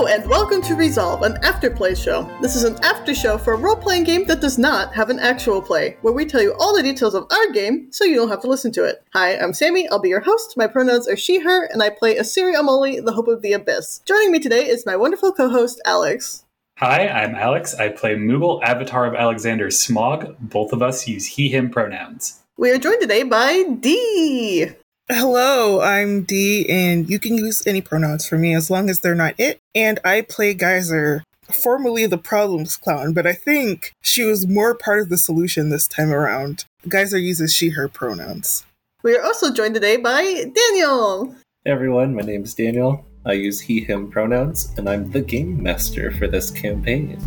Hello, and welcome to Resolve, an afterplay show. This is an after show for a role playing game that does not have an actual play, where we tell you all the details of our game so you don't have to listen to it. Hi, I'm Sammie. I'll be your host. My pronouns are she, her, and I play Isiri Amoli, the Hope of the Abyss. Joining me today is my wonderful co host, Alex. Hi, I'm Alex. I play Moogle, Avatar of Alexander Smog. Both of us use he, him pronouns. We are joined today by Dee. Hello, I'm Dee, and you can use any pronouns for me as long as they're not it. And I play Guyser, formerly the Problems Clown, but I think she was more part of the solution this time around. Guyser uses she, her pronouns. We are also joined today by Daniel. Hey everyone, my name is Daniel. I use he, him pronouns, and I'm the game master for this campaign.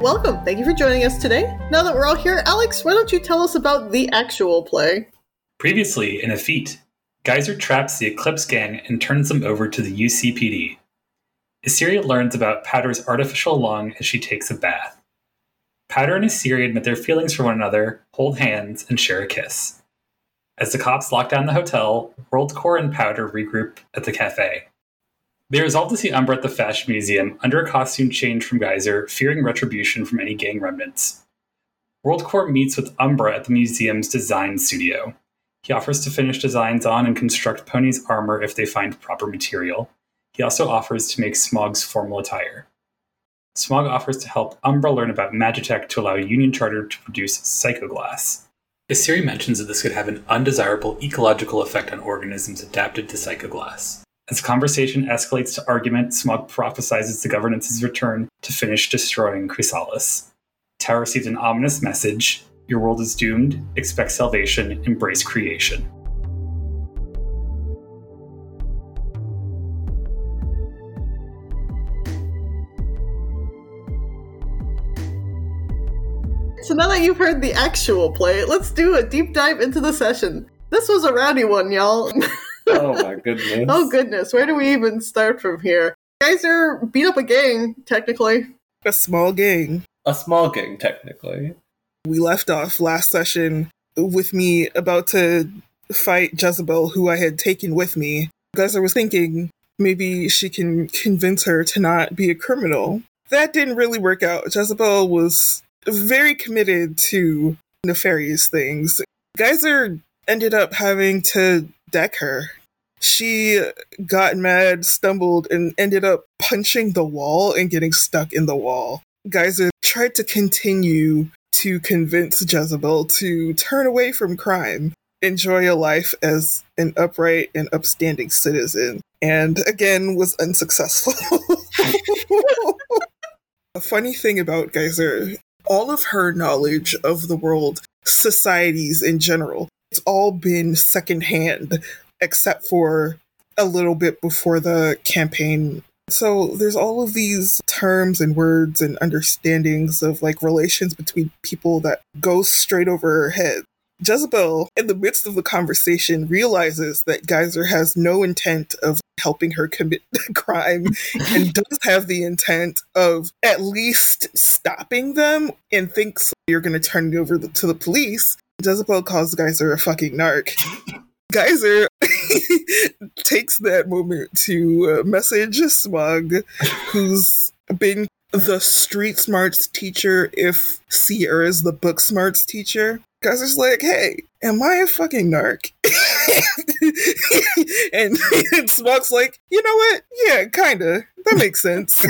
Welcome. Thank you for joining us today. Now that we're all here, Alex, why don't you tell us about the actual play? Previously, in a feat, Guyser traps the Eclipse Gang and turns them over to the UCPD. Isiri learns about Powder's artificial lung as she takes a bath. Powder and Isiri admit their feelings for one another, hold hands, and share a kiss. As the cops lock down the hotel, WorldCorps and Powder regroup at the cafe. They resolve to see Umbra at the Fashion Museum under a costume change from Guyser, fearing retribution from any gang remnants. WorldCorps meets with Umbra at the museum's design studio. He offers to finish designs on and construct Poni's armor if they find proper material. He also offers to make Smog's formal attire. Smog offers to help Umbra learn about Magitech to allow Union Charter to produce Psychoglass. Isiri mentions that this could have an undesirable ecological effect on organisms adapted to Psychoglass. As conversation escalates to argument, Smog prophesizes the governance's return to finish destroying Chrysalis. Tau receives an ominous message Your world is doomed, expect salvation, embrace creation. So now that you've heard the actual play, let's do a deep dive into the session. This was a rowdy one, y'all. Oh my goodness. oh goodness, where do we even start from here? Guyser beat up a gang, technically. A small gang. A small gang, technically. We left off last session with me about to fight Jezebel, who I had taken with me. Guyser was thinking maybe she can convince her to not be a criminal. That didn't really work out. Jezebel was very committed to nefarious things. Guyser ended up having to deck her. She got mad, stumbled, and ended up punching the wall and getting stuck in the wall. Guyser tried to continue to convince Jezebel to turn away from crime, enjoy a life as an upright and upstanding citizen, and again was unsuccessful. a funny thing about Guyser, all of her knowledge of the world, societies in general, it's all been secondhand except for a little bit before the campaign. So there's all of these terms and words and understandings of like relations between people that go straight over her head. Jezebel, in the midst of the conversation, realizes that Guyser has no intent of helping her commit the crime and does have the intent of at least stopping them and thinks you're going to turn it over to the police. Jezebel calls Guyser a fucking narc. Guyser takes that moment to uh, message Smog, who's been the street smarts teacher if Isiri is the book smarts teacher. Guyser's like, hey, am I a fucking narc? and, and Smog's like, you know what? Yeah, kinda. That makes sense.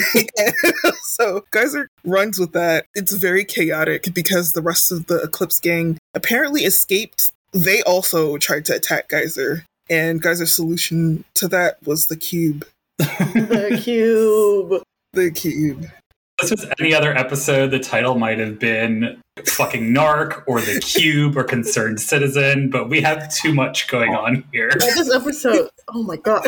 so Guyser runs with that. It's very chaotic because the rest of the Eclipse gang apparently escaped they also tried to attack Guyser, and Guyser's solution to that was the cube. the cube. The cube. This was any other episode, the title might have been fucking narc or the cube or concerned citizen, but we have too much going on here. Yeah, this episode, oh my god.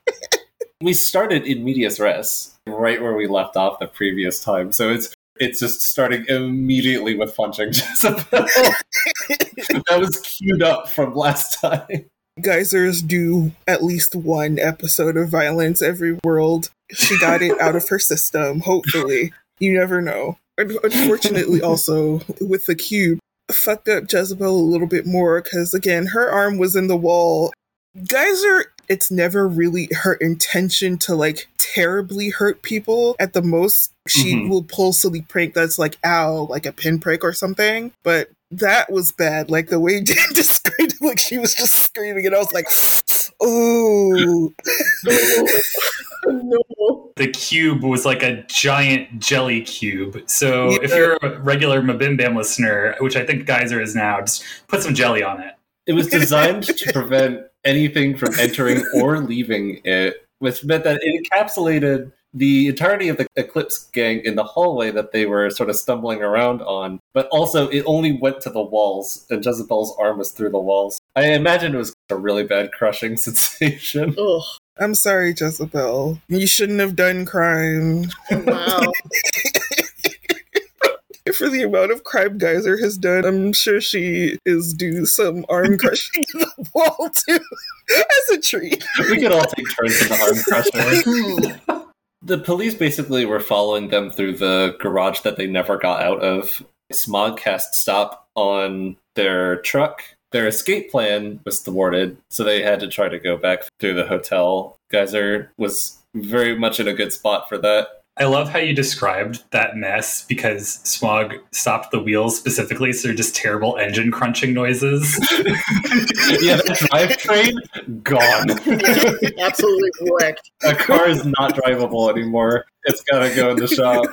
we started in medias res, right where we left off the previous time. So it's it's just starting immediately with punching Jezebel. that was queued up from last time. Geysers do at least one episode of violence every world. She got it out of her system, hopefully. You never know. Unfortunately, also with the cube, fucked up Jezebel a little bit more because again, her arm was in the wall. Guyser, it's never really her intention to like terribly hurt people. At the most, she Mhm. will pull silly prank that's like ow, like a pinprick or something. But that was bad. Like the way Jen described it, like she was just screaming, and I was like, "Oh, no. The cube was like a giant jelly cube. So if you're a regular Mabim Bam listener, which I think Guyser is now, just put some jelly on it. It was designed to prevent anything from entering or leaving it, which meant that it encapsulated the entirety of the Eclipse gang in the hallway that they were sort of stumbling around on. But also, it only went to the walls, and Jezebel's arm was through the walls. I imagine it was a really bad crushing sensation. Ugh. I'm sorry, Jezebel. You shouldn't have done crime." Wow. For the amount of crime Guyser has done, I'm sure she is due some arm crushing in the wall too, as a treat. We could all take turns in the arm crusher. The police basically were following them through the garage that they never got out of. Smogcast stop on their truck. Their escape plan was thwarted, so they had to try to go back through the hotel. Guyser was very much in a good spot for that. I love how you described that mess because Smog stopped the wheels specifically, so they're just terrible engine crunching noises. yeah, the drivetrain gone. Absolutely wrecked. A car is not drivable anymore. It's gotta go in the shop.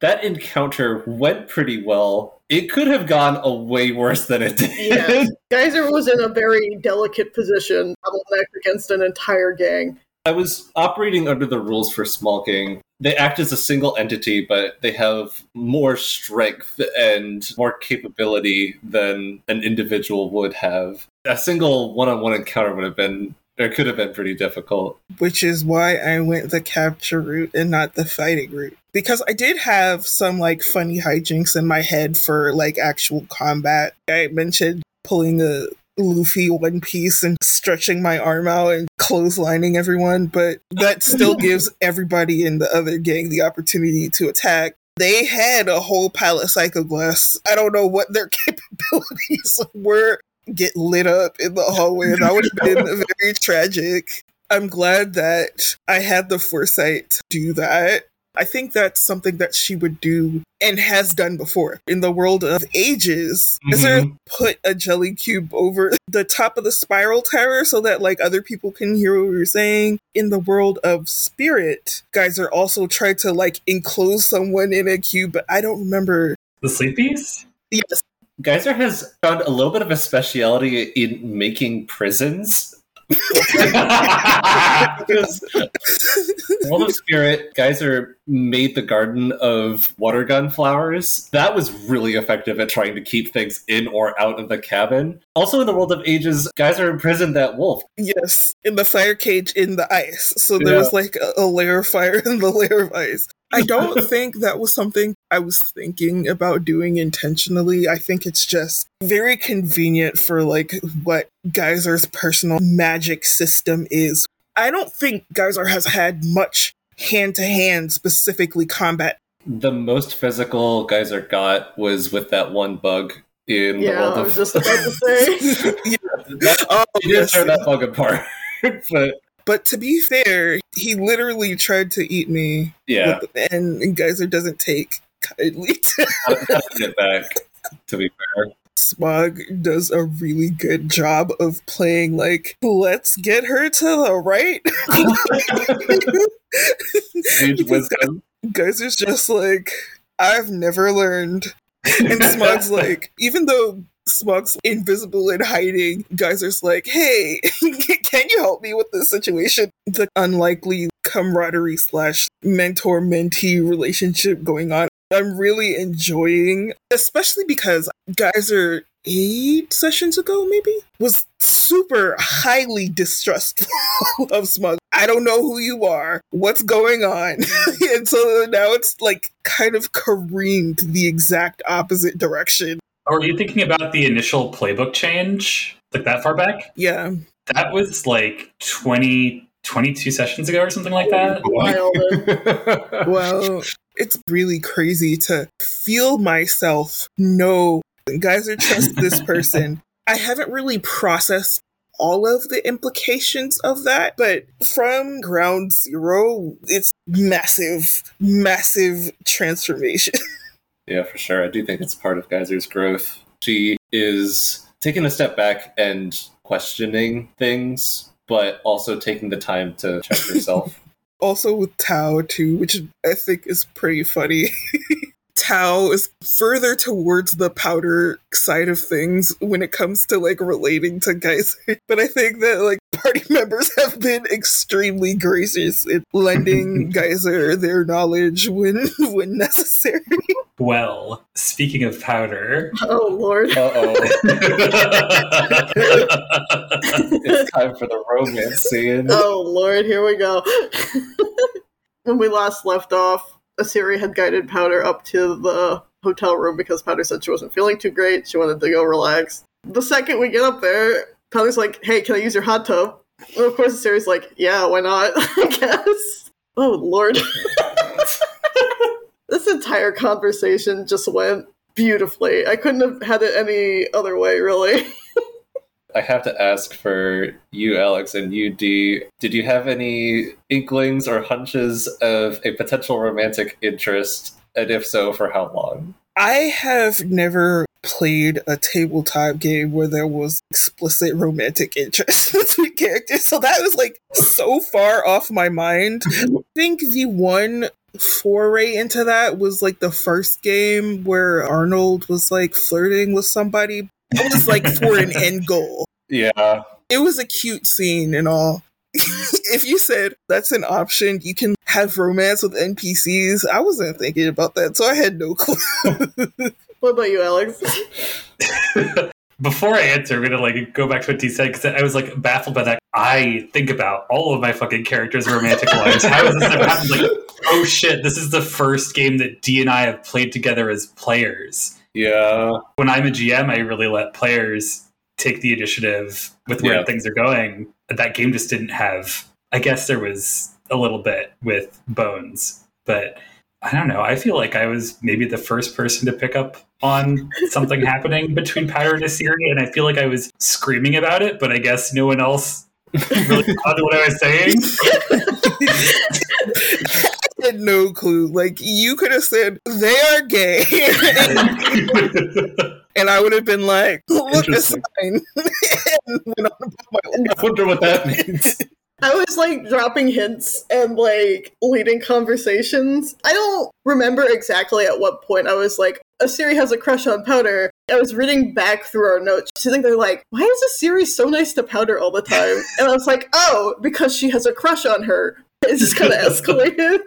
That encounter went pretty well. It could have gone a way worse than it did. Yeah. Guyser was in a very delicate position, bottlenecked against an entire gang. I was operating under the rules for smoking. They act as a single entity, but they have more strength and more capability than an individual would have. A single one-on-one encounter would have been, or could have been pretty difficult. Which is why I went the capture route and not the fighting route. Because I did have some like funny hijinks in my head for like actual combat. I mentioned pulling a Luffy one piece and stretching my arm out and clotheslining everyone, but that still gives everybody in the other gang the opportunity to attack. They had a whole pile of psychoglass. I don't know what their capabilities were. Get lit up in the hallway, and that would have been very tragic. I'm glad that I had the foresight to do that. I think that's something that she would do and has done before. In the world of ages, is there Mhm. put a jelly cube over the top of the spiral tower so that like other people can hear what you're saying? In the world of spirit, guys are also tried to like enclose someone in a cube, but I don't remember. the sleepies? Yes, Guyser has found a little bit of a speciality in making prisons. because World of Spirit, Guyser made the garden of water gun flowers. That was really effective at trying to keep things in or out of the cabin. Also, in the World of Ages, Guyser imprisoned that wolf. yes, in the fire cage in the ice. So there's like a, a layer of fire in the layer of ice. I don't think that was something I was thinking about doing intentionally. I think it's just very convenient for like what Guyser's personal magic system is. I don't think Guyser has had much hand to hand specifically combat. The most physical Guyser got was with that one bug in the Yeah, world I of. was just about to say. Yeah. That- Oh, he did yes. tear that bug apart. but But to be fair, he literally tried to eat me, yeah, with- and Guyser doesn't take kindly to I'll have to get back, to be fair. Smog does a really good job of playing like, let's get her to the right. Wisdom. Guyser's just like, I've never learned. And Smog's like, even though Smog's invisible and hiding, Guyser's like, hey, can you help me with this situation? The unlikely camaraderie slash mentor mentee relationship going on. I'm really enjoying, especially because Guyser eight sessions ago, maybe, was super highly distrustful of Smog. I don't know who you are. What's going on? and so now it's like kind of careened the exact opposite direction. Or are you thinking about the initial playbook change? Like that far back? Yeah. That was like 20, 22 sessions ago or something like that. Wild. Well, It's really crazy to feel myself know Guyser trust this person. I haven't really processed all of the implications of that, but from ground zero, it's massive, massive transformation. Yeah, for sure. I do think it's part of Guyser's growth. She is taking a step back and questioning things, but also taking the time to check herself. also with Tau too, which I think is pretty funny. Tau is further towards the powder side of things when it comes to like relating to Guyser. But I think that like party members have been extremely gracious in lending Guyser their knowledge when when necessary. Well, speaking of powder. Oh lord. Uh oh. it's time for the romance scene. Oh lord, here we go. when we last left off, Isiri had guided Powder up to the hotel room because Powder said she wasn't feeling too great. She wanted to go relax. The second we get up there, Powder's like, hey, can I use your hot tub? And of course, Sarah's like, yeah, why not? I guess. Oh, Lord. this entire conversation just went beautifully. I couldn't have had it any other way, really. I have to ask for you, Alex, and you, Dee. Did you have any inklings or hunches of a potential romantic interest? And if so, for how long? I have never played a tabletop game where there was explicit romantic interest between characters. So that was like so far off my mind. I think the one foray into that was like the first game where Arnold was like flirting with somebody. It was like for an end goal. Yeah. It was a cute scene and all. if you said that's an option, you can have romance with NPCs. I wasn't thinking about that, so I had no clue. What about you, Alex? Before I answer, I'm gonna like go back to what Dee said because I was like baffled by that. I think about all of my fucking characters' romantic lives. How is this ever happened? Like, oh shit, this is the first game that Dee and I have played together as players. Yeah. When I'm a GM, I really let players take the initiative with where Yeah. things are going. That game just didn't have. I guess there was a little bit with Bones, but I don't know. I feel like I was maybe the first person to pick up on something happening between Powder and Isiri, and I feel like I was screaming about it, but I guess no one else really caught what I was saying. I had no clue. Like you could have said they are gay, and I would have been like, "Look, a sign." And went on about my own. I wonder what that means. I was like dropping hints and like leading conversations. I don't remember exactly at what point I was like, "A Isiri has a crush on Powder. I was reading back through our notes. I think they're like, why is Isiri so nice to Powder all the time? And I was like, oh, because she has a crush on her. It just kind of escalated.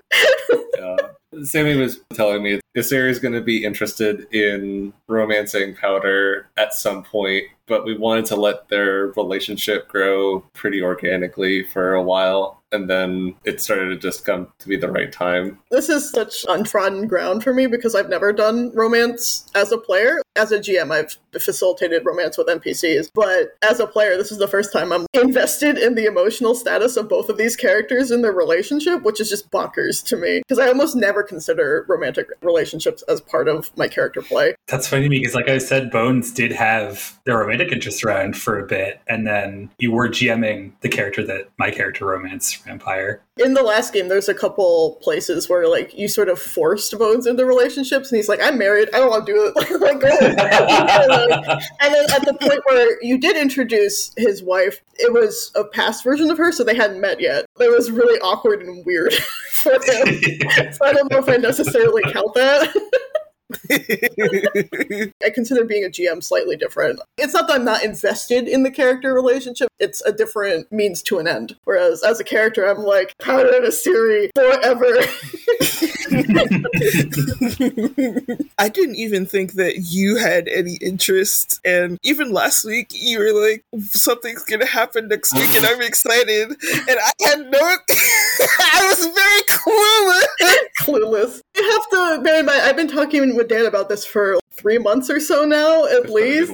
Yeah. Sammie was telling me Isiri is going to be interested in romancing Powder at some point, but we wanted to let their relationship grow pretty organically for a while, and then it started to just come to be the right time. this is such untrodden ground for me because I've never done romance as a player. As a GM, I've facilitated romance with NPCs, but as a player, this is the first time I'm invested in the emotional status of both of these characters in their relationship, which is just bonkers to me because I almost never consider romantic relationships as part of my character play. That's funny to me because, like I said, Bones did have their romantic interest around for a bit, and then you were GMing the character that my character romance Vampire. In the last game, there's a couple places where like you sort of forced Bones into relationships, and he's like, "I'm married, I don't want to do it." like, go ahead. and then at the point where you did introduce his wife, it was a past version of her, so they hadn't met yet. It was really awkward and weird for him. So I don't know if I necessarily count that. I consider being a GM slightly different. It's not that I'm not invested in the character relationship, it's a different means to an end. Whereas as a character, I'm like, Powder and Isiri forever. I didn't even think that you had any interest. And even last week, you were like, something's going to happen next week, and I'm excited. And I had no, I was very clueless. Clueless. You have to bear in mind, I've been talking with Dan about this for three months or so now, at least.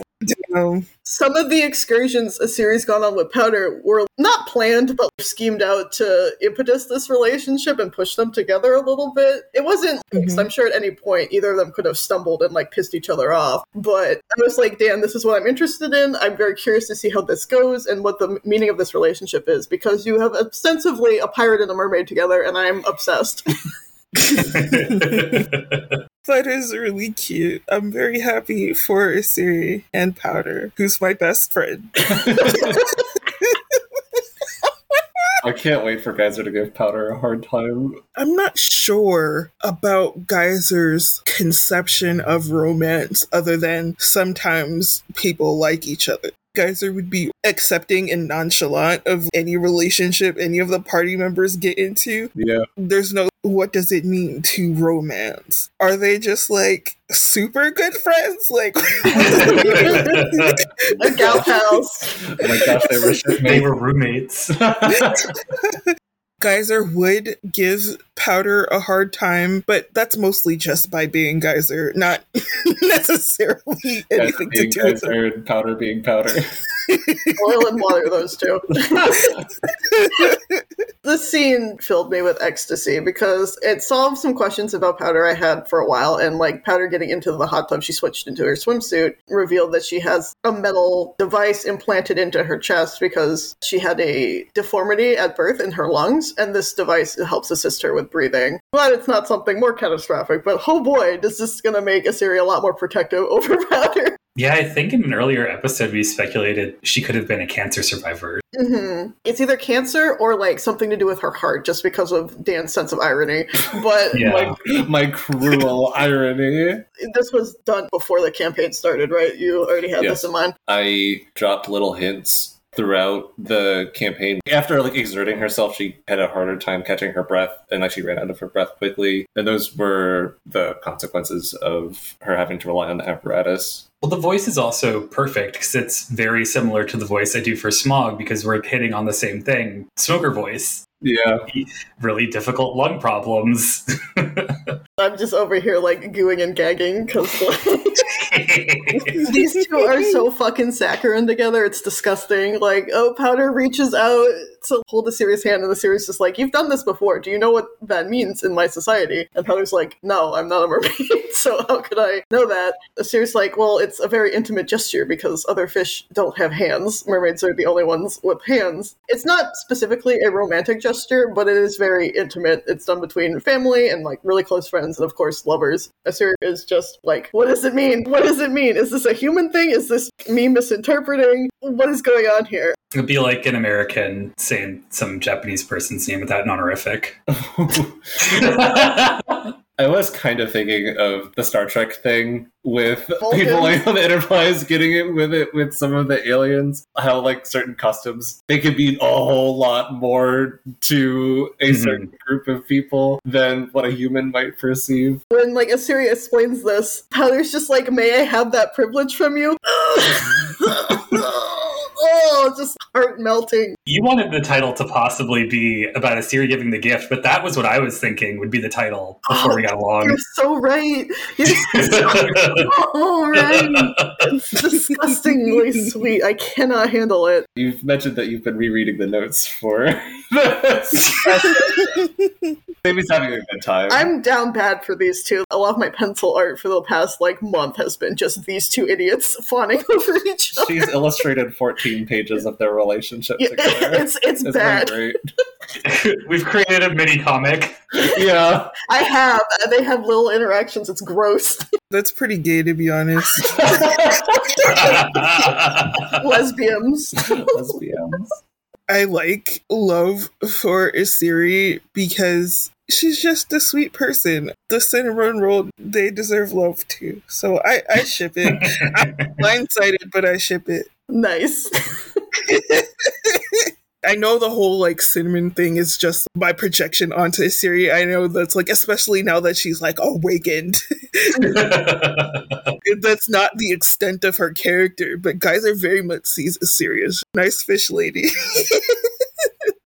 Know. Some of the excursions a series gone on with Powder were not planned, but schemed out to impetus this relationship and push them together a little bit. It wasn't fixed. Mhm. I'm sure at any point either of them could have stumbled and like pissed each other off. But I was like, Dan, this is what I'm interested in. I'm very curious to see how this goes and what the meaning of this relationship is because you have ostensibly a pirate and a mermaid together, and I'm obsessed. That is really cute. I'm very happy for Siri and Powder, who's my best friend. I can't wait for Guyser to give Powder a hard time. I'm not sure about Guyser's conception of romance other than sometimes people like each other. Guyser would be accepting and nonchalant of any relationship any of the party members get into. Yeah. There's no what does it mean to romance? Are they just like super good friends? Like A gal pals. Oh my gosh, they were they shipmates. were roommates. Guyser would give Powder a hard time, but that's mostly just by being Guyser, not necessarily Guyser anything to being do with Guyser and Powder being Powder. Oil and water, those two. this scene filled me with ecstasy because it solved some questions about Powder I had for a while. And like Powder getting into the hot tub, she switched into her swimsuit, revealed that she has a metal device implanted into her chest because she had a deformity at birth in her lungs. And this device helps assist her with breathing. Glad it's not something more catastrophic, but oh boy, this is this going to make Isiri a lot more protective over Powder. yeah, I think in an earlier episode we speculated she could have been a cancer survivor. hmm It's either cancer or like something to do with her heart, just because of Dan's sense of irony. But Yeah. like my cruel irony. this was done before the campaign started, right? You already had Yes. this in mind. I dropped little hints throughout the campaign. After like exerting herself, she had a harder time catching her breath and like she ran out of her breath quickly. And those were the consequences of her having to rely on the apparatus. Well, the voice is also perfect because it's very similar to the voice I do for Smog because we're hitting on the same thing. Smoker voice. Yeah. Really difficult lung problems. I'm just over here like gooing and gagging because these two are so fucking saccharine together. It's disgusting. Like, oh, Powder reaches out to hold a serious hand, and the series is like, "You've done this before. Do you know what that means in my society?" And Powder's like, "No, I'm not a mermaid, so how could I know that?" The series like, "Well, it's a very intimate gesture because other fish don't have hands. Mermaids are the only ones with hands. It's not specifically a romantic gesture, but it is very intimate. It's done between family and like really close friends, and of course lovers. Isiri is just like, what does it mean? What does it mean? Is this a human thing? Is this me misinterpreting? What is going on here? It'd be like an American saying some Japanese person's name without an honorific. I was kind of thinking of the Star Trek thing with Vulcans. people like on the Enterprise getting it with it with some of the aliens. How like certain customs they could mean a whole lot more to a Mhm. certain group of people than what a human might perceive. When like Isiri explains this, Powder's just like, may I have that privilege from you? oh, just heart melting. You wanted the title to possibly be about a Isiri giving the gift, but that was what I was thinking would be the title before we got oh, along. You're so right. You're so right. It's disgustingly sweet. I cannot handle it. You've mentioned that you've been rereading the notes for this. Maybe he's having a good time. I'm down bad for these two. A lot of my pencil art for the past like month has been just these two idiots fawning over each other. She's illustrated 14 pages of their relationship Yeah, together. it's it's It's bad. been We've created a mini comic. Yeah. I have. Uh, they have little interactions. It's gross. That's pretty gay, to be honest. Lesbians. Lesbians. I like love for Isiri because she's just a sweet person. The Cinnamon Roll, they deserve love too. So I, I ship it. I'm blindsided, but I ship it. Nice. I know the whole like cinnamon thing is just my projection onto Isiri. I know that's like, especially now that she's like awakened. that's not the extent of her character, but Guyser very much sees Isiri as nice fish lady.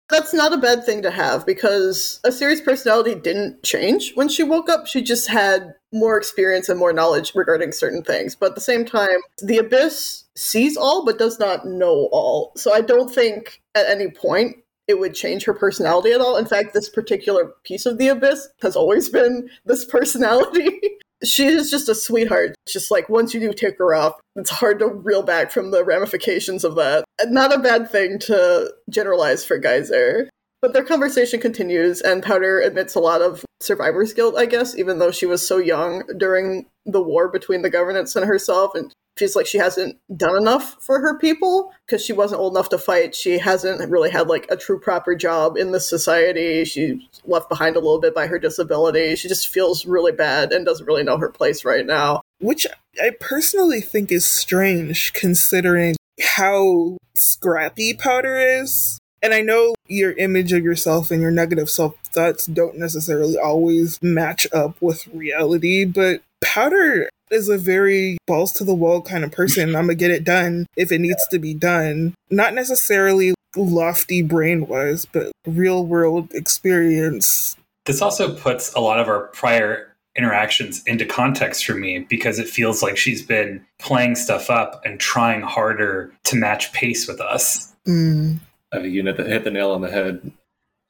That's not a bad thing to have because a Isiri's personality didn't change when she woke up. She just had more experience and more knowledge regarding certain things. But at the same time, the Abyss sees all but does not know all. So I don't think at any point it would change her personality at all. In fact, this particular piece of the Abyss has always been this personality. she is just a sweetheart. Just like once you do take her off, it's hard to reel back from the ramifications of that. Not a bad thing to generalize for Guyser. But their conversation continues, and Powder admits a lot of survivor's guilt, I guess, even though she was so young during the war between the governance and herself. And she's like, she hasn't done enough for her people because she wasn't old enough to fight. She hasn't really had like a true proper job in this society. She's left behind a little bit by her disability. She just feels really bad and doesn't really know her place right now. Which I personally think is strange considering how scrappy Powder is. And I know your image of yourself and your negative self thoughts don't necessarily always match up with reality, but Powder is a very balls to the wall kind of person. I'm gonna get it done if it needs to be done. Not necessarily lofty brain wise, but real world experience. This also puts a lot of our prior interactions into context for me because it feels like she's been playing stuff up and trying harder to match pace with us. Mm. I have a unit that hit the nail on the head.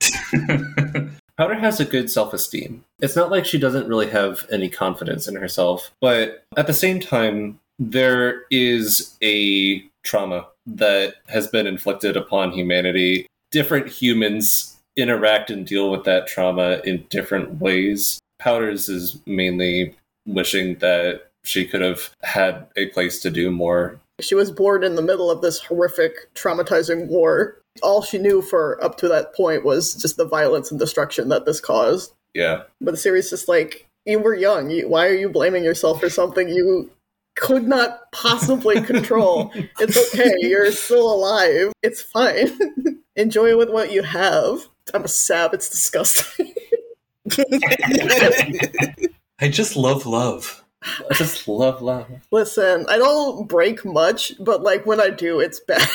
Powder has a good self esteem. It's not like she doesn't really have any confidence in herself, but at the same time, there is a trauma that has been inflicted upon humanity. Different humans interact and deal with that trauma in different ways. Powders is mainly wishing that she could have had a place to do more. She was born in the middle of this horrific, traumatizing war all she knew for up to that point was just the violence and destruction that this caused. Yeah. But the series just like you were young. You, why are you blaming yourself for something you could not possibly control? it's okay. You're still alive. It's fine. Enjoy with what you have. I'm a sap. It's disgusting. I just love love. I just love love. Listen, I don't break much, but like when I do, it's bad.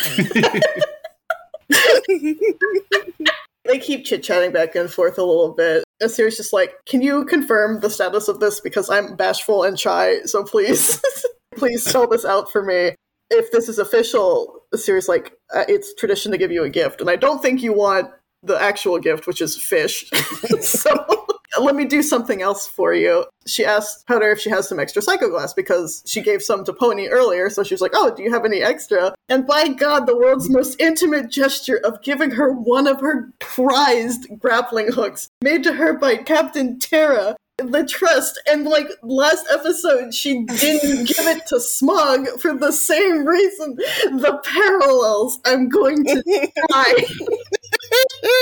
they keep chit chatting back and forth a little bit. Isiri's just like, Can you confirm the status of this? Because I'm bashful and shy, so please, please spell this out for me. If this is official, Isiri's like, uh, It's tradition to give you a gift. And I don't think you want the actual gift, which is fish. so let me do something else for you. She asked Powder if she has some extra psycho glass because she gave some to Poni earlier. So she was like, Oh, do you have any extra? And by God, the world's most intimate gesture of giving her one of her prized grappling hooks made to her by Captain Terra. The trust, and like last episode, she didn't give it to Smog for the same reason. The parallels. I'm going to die.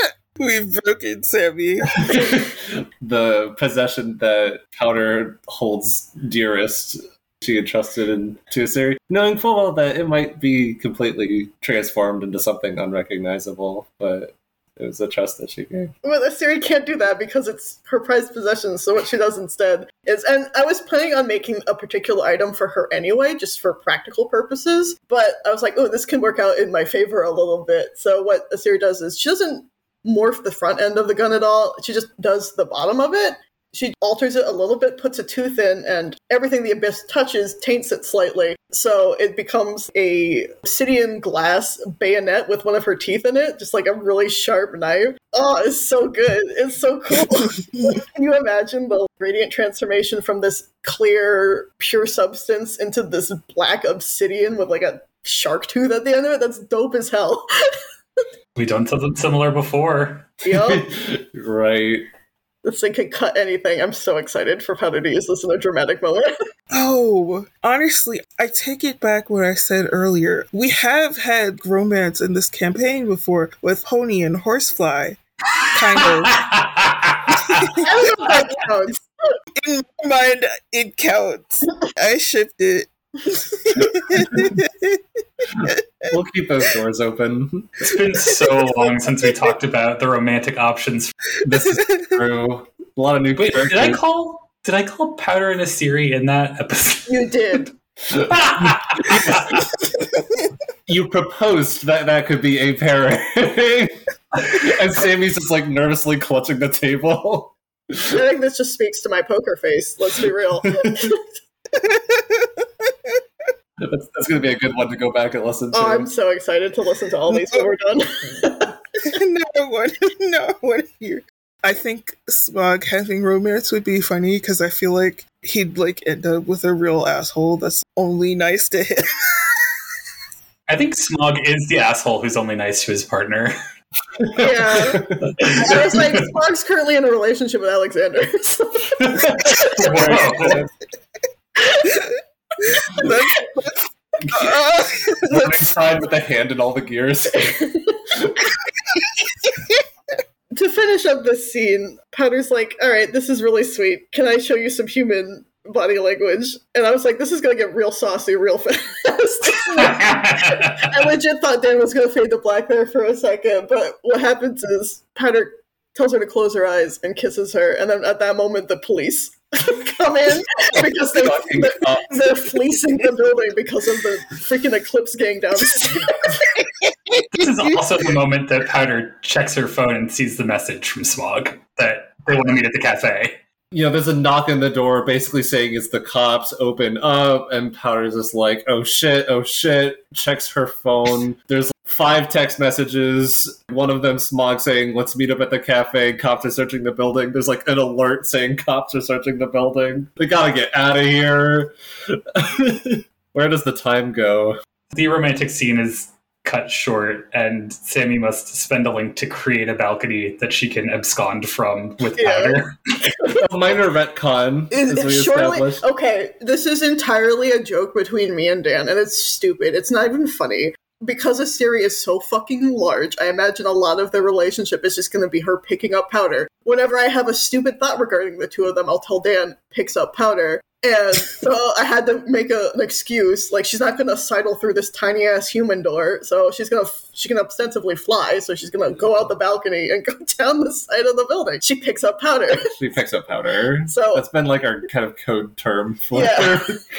We've broken Sammie. the possession that Powder holds dearest, she entrusted in to Isiri, knowing full well that it might be completely transformed into something unrecognizable, but it was a trust that she gave. Well, Isiri can't do that because it's her prized possession. So what she does instead is, and I was planning on making a particular item for her anyway, just for practical purposes. But I was like, oh, this can work out in my favor a little bit. So what Isiri does is she doesn't morph the front end of the gun at all. She just does the bottom of it. She alters it a little bit, puts a tooth in, and everything the abyss touches taints it slightly. So it becomes a obsidian glass bayonet with one of her teeth in it, just like a really sharp knife. Oh, it's so good. It's so cool. Can you imagine the radiant transformation from this clear, pure substance into this black obsidian with like a shark tooth at the end of it? That's dope as hell. We've done something similar before. Yep. right. This thing can cut anything. I'm so excited for Powder to use this in a dramatic moment. Oh, honestly, I take it back what I said earlier. We have had romance in this campaign before with Poni and Horsefly. Kind of. I don't know if that counts. In my mind, it counts. I shipped it. We'll keep those doors open. It's been so long since we talked about the romantic options. This is true. A lot of new Wait, did I call did I call Powder and Isiri in that episode? You did. you proposed that that could be a pairing. and Sammie's just like nervously clutching the table. I think this just speaks to my poker face. Let's be real. That's, that's going to be a good one to go back and listen oh, to. oh, I'm so excited to listen to all these when we're done. no one, no one here. I think Smog having romance would be funny because I feel like he'd like end up with a real asshole that's only nice to him. I think Smog is the asshole who's only nice to his partner. yeah. I was like, Smog's currently in a relationship with Alexander. Whoa. That's- uh, Running side with the hand and all the gears. to finish up this scene, Powder's like, all right, this is really sweet. Can I show you some human body language? And I was like, this is going to get real saucy real fast. I legit thought Dan was going to fade to black there for a second, but what happens is Powder tells her to close her eyes and kisses her, and then at that moment, the police come in because they're, cops. they're fleecing the building because of the freaking Eclipse gang downstairs. this is also the moment that Powder checks her phone and sees the message from Smog that they want to meet at the cafe. You know, there's a knock on the door basically saying it's the cops, open up, and Powder's just like, oh shit, oh shit, checks her phone. There's five text messages, one of them Smog saying, let's meet up at the cafe, cops are searching the building. There's like an alert saying cops are searching the building. They gotta get out of here. Where does the time go? The romantic scene is cut short, and Sammie must spend a link to create a balcony that she can abscond from with Yeah. Powder. A minor retcon, It- as we shortly, established. okay, this is entirely a joke between me and Dan, and it's stupid. It's not even funny. Because Isiri is so fucking large, I imagine a lot of their relationship is just going to be her picking up powder. Whenever I have a stupid thought regarding the two of them, I'll tell Dan, picks up powder. And so I had to make a, an excuse. Like, she's not going to sidle through this tiny ass human door. So she's going to, she can ostensibly fly. So she's going to go out the balcony and go down the side of the building. She picks up powder. She picks up powder. So That's been like our kind of code term for Yeah.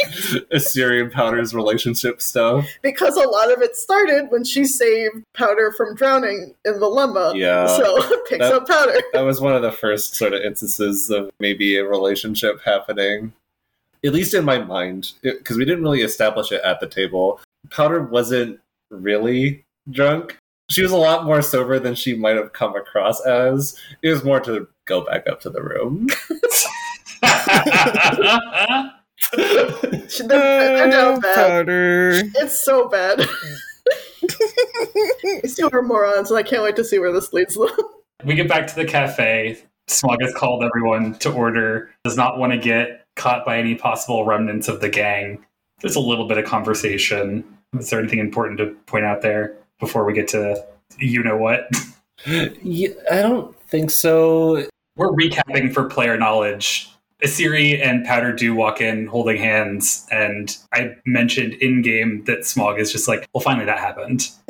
Assyrian powder's relationship stuff. because a lot of it started when she saved Powder from drowning in the lemma. Yeah. So picks That- up Powder. That was one of the first sort of instances of maybe a relationship happening, at least in my mind, because we didn't really establish it at the table. Powder wasn't really drunk. She was a lot more sober than she might have come across as. It was more to go back up to the room. She, they're, they're down Oh, bad. powder. It's so bad. These two are morons, and I can't wait to see where this leads them. we get back to the cafe. Smog has called everyone to order, does not want to get caught by any possible remnants of the gang. There's a little bit of conversation. Is there anything important to point out there before we get to you know what? yeah, I don't think so. We're recapping for player knowledge. Isiri and Powder do walk in holding hands, and I mentioned in game that Smog is just like, well, finally that happened.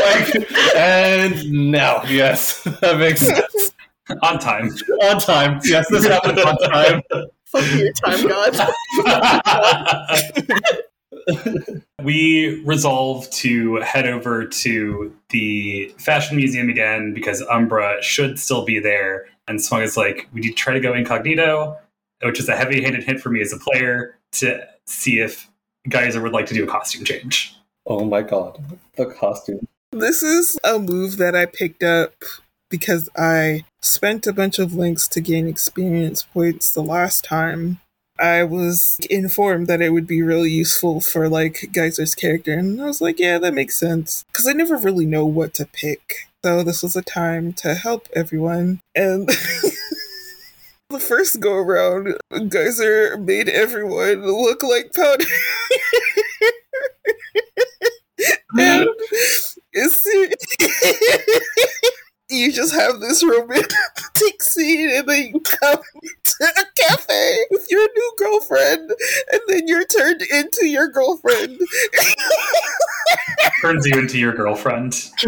like, and now, yes, that makes sense. On time. On time, yes, this happened on time. Fuck you, time god. we resolve to head over to the fashion museum again because Umbra should still be there. And Smog is like, we need to try to go incognito, which is a heavy handed hint for me as a player to see if Guyser would like to do a costume change. Oh my god, the costume. This is a move that I picked up because I spent a bunch of links to gain experience points the last time. I was informed that it would be really useful for like Guyser's character, and I was like, yeah, that makes sense. Because I never really know what to pick. So this was a time to help everyone. And the first go around, Geyser made everyone look like powder. and it's, you just have this romantic scene and then you come to a cafe with your new girlfriend and then you're turned into your girlfriend. Turns you into your girlfriend.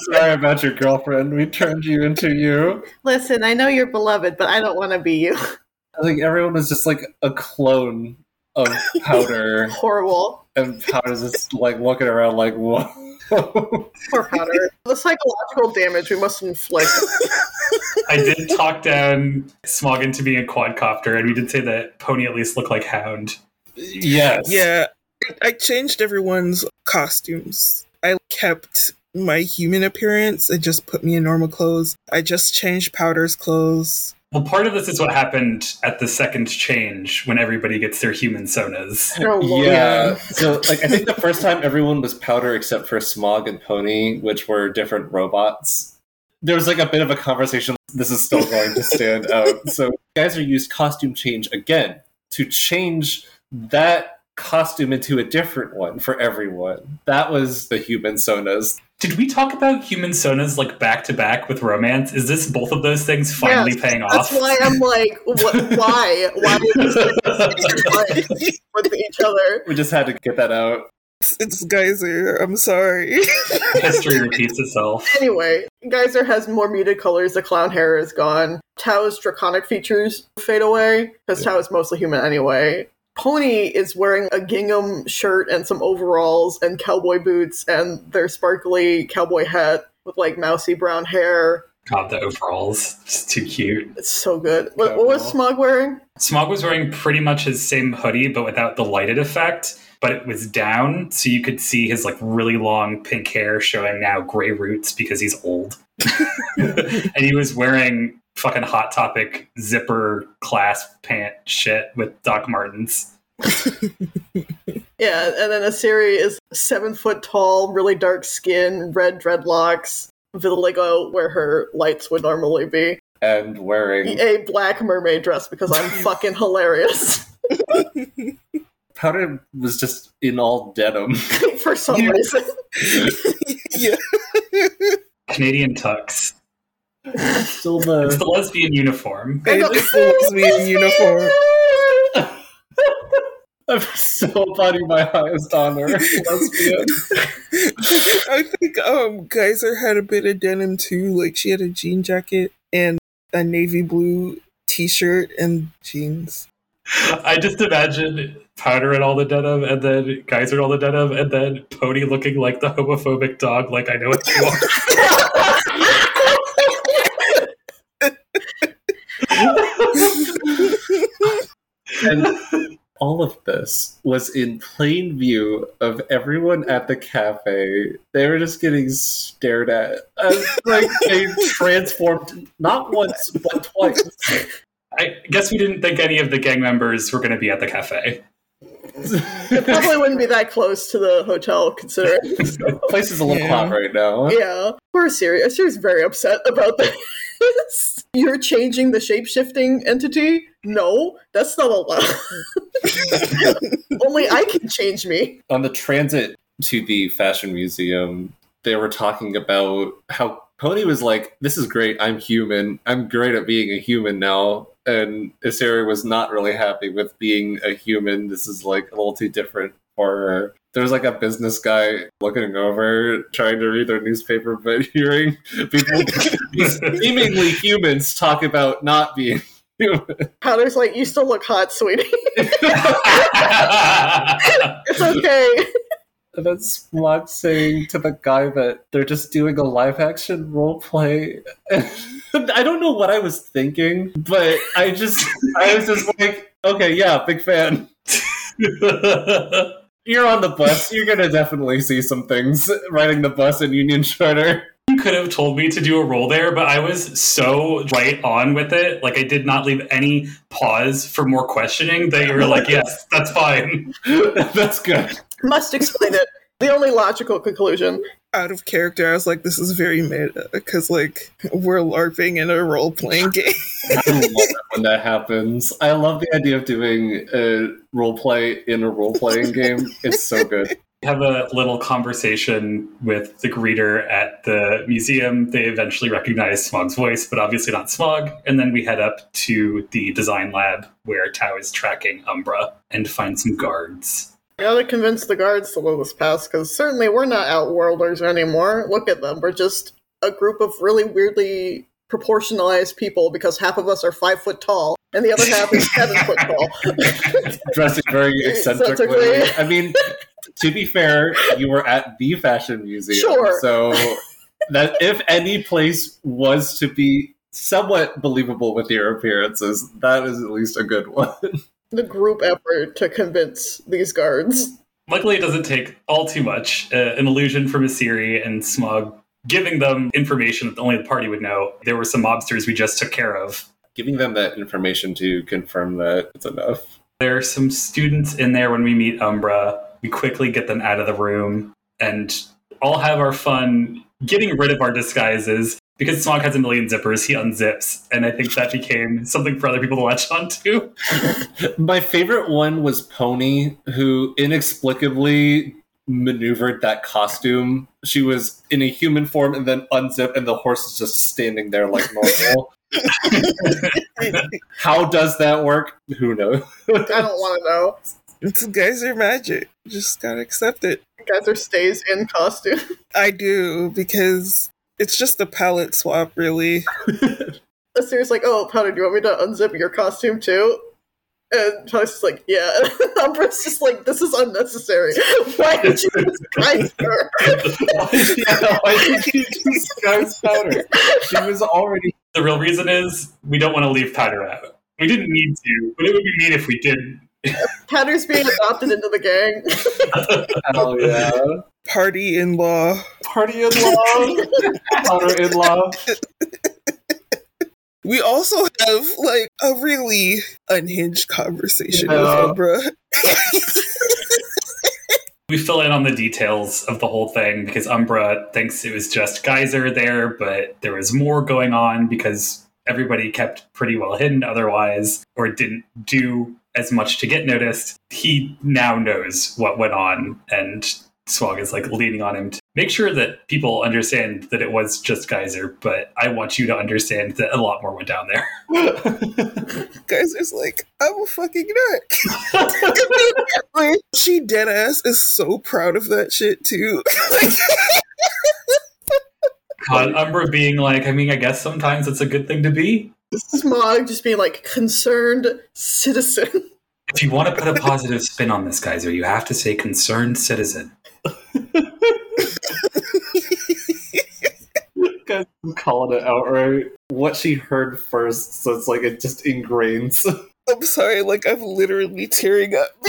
Sorry about your girlfriend. We turned you into you. Listen, I know you're beloved, but I don't want to be you. I think everyone was just like a clone of Powder, Horrible. and Powder's just like looking around like, what? Poor Powder. The psychological damage we must inflict. I did talk down Smog into being a quadcopter, and we did say that Poni at least looked like Hound. yes. Yeah, I changed everyone's costumes. I kept my human appearance and just put me in normal clothes. I just changed Powder's clothes. Well, part of this is what happened at the second change when everybody gets their human sonas. Oh, Yeah. So, like, I think the first time everyone was powder except for Smog and Poni, which were different robots. There was like a bit of a conversation. This is still going to stand out. So, Guyser used costume change again to change that costume into a different one for everyone. That was the human sonas. Did we talk about human sonas like back to back with romance? Is this both of those things finally Yes, paying That's off? That's why I'm like, what, why? Why are with each other? We just had to get that out. It's, it's Guyser. I'm sorry. History repeats itself. Anyway, Guyser has more muted colors. The clown hair is gone. Tau's draconic features fade away because Tau is mostly human anyway. Poni is wearing a gingham shirt and some overalls and cowboy boots and their sparkly cowboy hat with like mousy brown hair. God, the overalls. Just too cute. It's so good. What, what was. Smog wearing? Smog was wearing pretty much his same hoodie, but without the lighted effect. But it was down, so you could see his like really long pink hair showing now gray roots because he's old. and he was wearing fucking hot topic zipper clasp pant shit with Doc Martens. Yeah, and then Isiri is seven foot tall, really dark skin, red dreadlocks, vitiligo where her lights would normally be. And wearing A black mermaid dress because I'm fucking hilarious powder was just in all denim. for some reason. yeah. Canadian tux. Still It's the the lesbian uniform. It is the lesbian uniform. I'm so body my highest honor. Lesbian. I think um Guyser had a bit of denim too. Like she had a jean jacket and a navy blue t-shirt and jeans. I just imagine Powder and all the denim, and then Guyser and all the denim, and then Poni looking like the homophobic dog, like I know what you are. And all of this was in plain view of everyone at the cafe. They were just getting stared at like they transformed not once but twice. I guess we didn't think any of the gang members were going to be at the cafe. It probably wouldn't be that close to the hotel considering. Place is a little Yeah. hot right now. yeah. Poor Isiri. Isiri's very upset about You're changing the shape shifting entity? No, that's not allowed. Only I can change me. on the transit to the fashion museum, they were talking about how Poni was like, "This is great. I'm human. I'm great at being a human now." And Isiri was not really happy with being a human. This is like a little too different for her. There was like a business guy looking over, trying to read their newspaper, but hearing people, these seemingly humans, talk about not being human. Powder's like, you still look hot, sweetie. It's okay. And then Smog saying to the guy that they're just doing a live action role play. I don't know what I was thinking, but I just I was just like, okay, yeah, big fan. You're on the bus. You're gonna definitely see some things riding the bus in Union Charter. you could have told me to do a role there, but I was so right on with it. Like I did not leave any pause for more questioning that you were like, yes, that's fine. That's good. Must explain it. The only logical conclusion. Out of character, I was like, this is very meta because like we're LARPing in a role playing game. I love it when that happens. I love the idea of doing a role play in a role playing game. It's so good. We have a little conversation with the greeter at the museum. They eventually recognize Smog's voice, but obviously not Smog. And then we head up to the design lab where Tau is tracking Umbra and find some guards. Gotta convince the guards to let us pass, because certainly we're not outworlders anymore. Look at them. We're just a group of really weirdly proportionalized people because half of us are five foot tall and the other half is seven foot tall. dressing very eccentrically. Eccentrically. I mean, to be fair, you were at the fashion museum, Sure. so that if any place was to be somewhat believable with your appearances, that is at least a good one. The group effort to convince these guards. Luckily, it doesn't take all too much. Uh, an illusion from Isiri and Smog giving them information that only the party would know. There were some mobsters we just took care of. Giving them that information to confirm that it's enough. There are some students in there when we meet Umbra. We quickly get them out of the room and all have our fun getting rid of our disguises. Because Smog has a million zippers, he unzips. And I think that became something for other people to latch onto. My favorite one was Poni, who inexplicably maneuvered that costume. She was in a human form and then unzipped, and the horse is just standing there like normal. How does that work? Who knows? I don't want to know. It's Guyser magic. Just gotta accept it. Guyser stays in costume. I do because it's just a palette swap, really. Isiri's like, oh, Powder, do you want me to unzip your costume too? And Powder's just like, yeah. And Umbra's just like, this is unnecessary. Why did you disguise her? yeah, why did you disguise powder? She was already. The real reason is we don't want to leave Powder out. We didn't need to, but it would be mean if we did. Powder's being adopted into the gang. Hell yeah. Party in law. Party in law. Powder in law. We also have like a really unhinged conversation Yeah. with Umbra. We fill in on the details of the whole thing because Umbra thinks it was just Guyser there, but there was more going on because everybody kept pretty well hidden otherwise, or didn't do as much to get noticed. He now knows what went on, and Smog is like leaning on him to make sure that people understand that it was just Guyser, but I want you to understand that a lot more went down there. Guyser's like, I'm a fucking nut. She dead ass is so proud of that shit too. Like, God, Umbra being like, I mean, I guess sometimes it's a good thing to be. Smog just being like, concerned citizen. If you want to put a positive spin on this, Guyser, you have to say concerned citizen. Guys, I'm calling it outright. What she heard first, so it's like it just ingrains. I'm sorry, like I'm literally tearing up.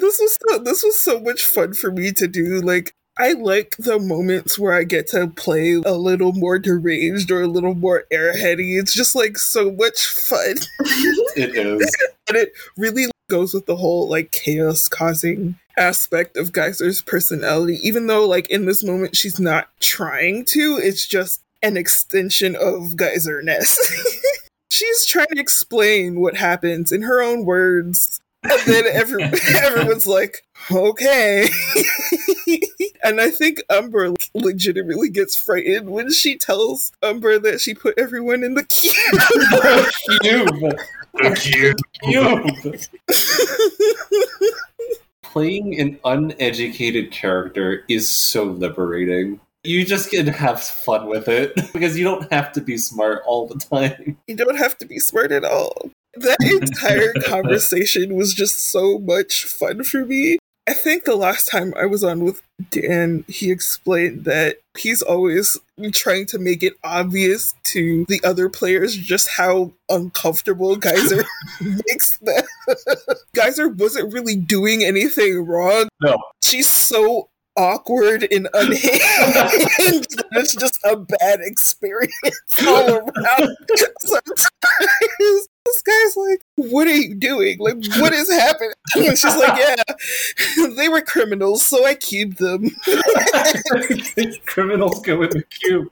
this was so, this was so much fun for me to do. Like I like the moments where I get to play a little more deranged or a little more airheady. It's just like so much fun. it is. and it really goes with the whole like chaos causing aspect of Guyser's personality. Even though like in this moment she's not trying to, it's just an extension of Guyser-ness. she's trying to explain what happens in her own words. And then every, everyone's like, okay. and I think Umbra legitimately gets frightened when she tells Umbra that she put everyone in the cube. Cube. Thank you. Cube. Playing an uneducated character is so liberating. You just can have fun with it because you don't have to be smart all the time. You don't have to be smart at all. That entire conversation was just so much fun for me. I think the last time I was on with Dan, he explained that he's always trying to make it obvious to the other players just how uncomfortable Guyser makes them. Guyser wasn't really doing anything wrong. No. She's so awkward and unhinged that it's just a bad experience all around. Sometimes this guy's like, What are you doing? Like, what is happening? And she's like, Yeah, they were criminals, so I cubed them. Criminals go in the cube.